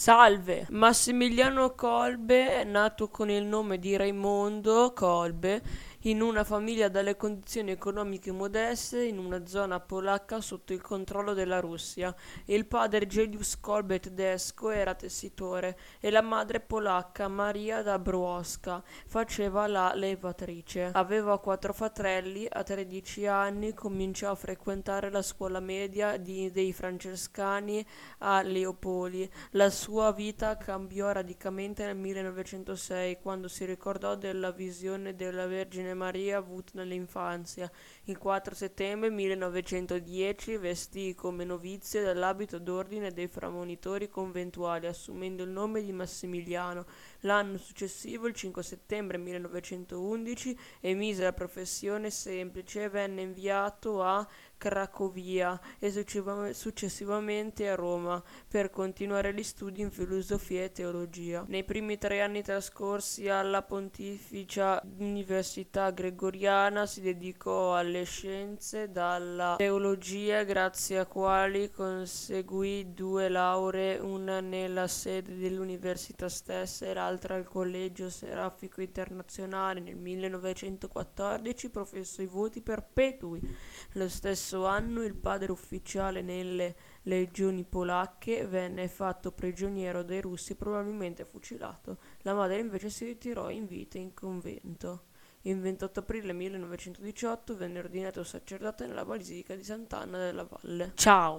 Salve! Massimiliano Kolbe, nato con il nome di Raimondo Kolbe, in una famiglia dalle condizioni economiche modeste in una zona polacca sotto il controllo della Russia. Il padre Julius Kolbe tedesco era tessitore e la madre polacca Maria Dabrowska faceva la levatrice. Aveva quattro fratelli, a 13 anni cominciò a frequentare la scuola media di, dei francescani a Leopoli. La sua vita cambiò radicalmente nel 1906 quando si ricordò della visione della Vergine Maria avuto nell'infanzia. Il 4 settembre 1910 vestì come novizio dell'abito d'ordine dei framonitori conventuali, assumendo il nome di Massimiliano. L'anno successivo, il 5 settembre 1911, emise la professione semplice e venne inviato a Cracovia e successivamente a Roma per continuare gli studi in filosofia e teologia. Nei primi tre anni trascorsi alla Pontificia Università Gregoriana si dedicò alle scienze dalla teologia grazie a quali conseguì due lauree, una nella sede dell'università stessa e l'altra al Collegio Serafico Internazionale. Nel 1914 professò i voti perpetui. Lo stesso anno il padre ufficiale nelle legioni polacche venne fatto prigioniero dai russi e probabilmente fucilato. La madre invece si ritirò in vita in convento. Il 28 aprile 1918 venne ordinato sacerdote nella basilica di Sant'Anna della Valle. Ciao!